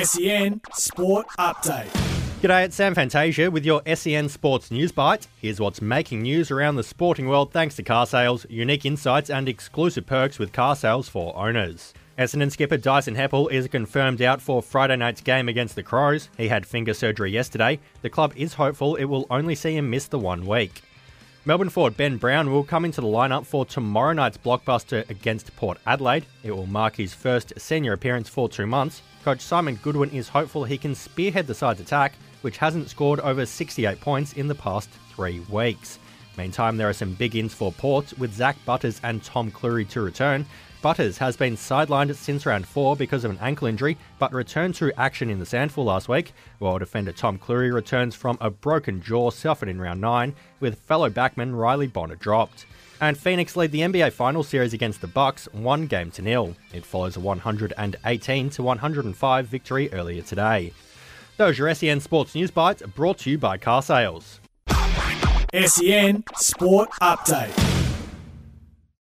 SEN Sport Update. G'day, it's Sam Fantasia with your SEN Sports News Bite. Here's what's making news around the sporting world thanks to Carsales, unique insights, and exclusive perks with Carsales for owners. Essendon skipper Dyson Heppell is confirmed out for Friday night's game against the Crows. He had finger surgery yesterday. The club is hopeful it will only see him miss the one week. Melbourne forward Ben Brown will come into the lineup for tomorrow night's blockbuster against Port Adelaide. It will mark his first senior appearance for two months. Coach Simon Goodwin is hopeful he can spearhead the side's attack, which hasn't scored over 68 points in the past three weeks. Meantime, there are some big ins for Port, with Zak Butters and Tom Clurey to return. Butters has been sidelined since round four because of an ankle injury, but returned to action in the SANFL last week, while defender Tom Clurey returns from a broken jaw suffered in round nine, with fellow backman Riley Bonner dropped. And Phoenix lead the NBA Finals series against the Bucks, one game to nil. It follows a 118 to 105 victory earlier today. Those are SEN Sports News Bites, brought to you by Carsales. SEN Sport Update.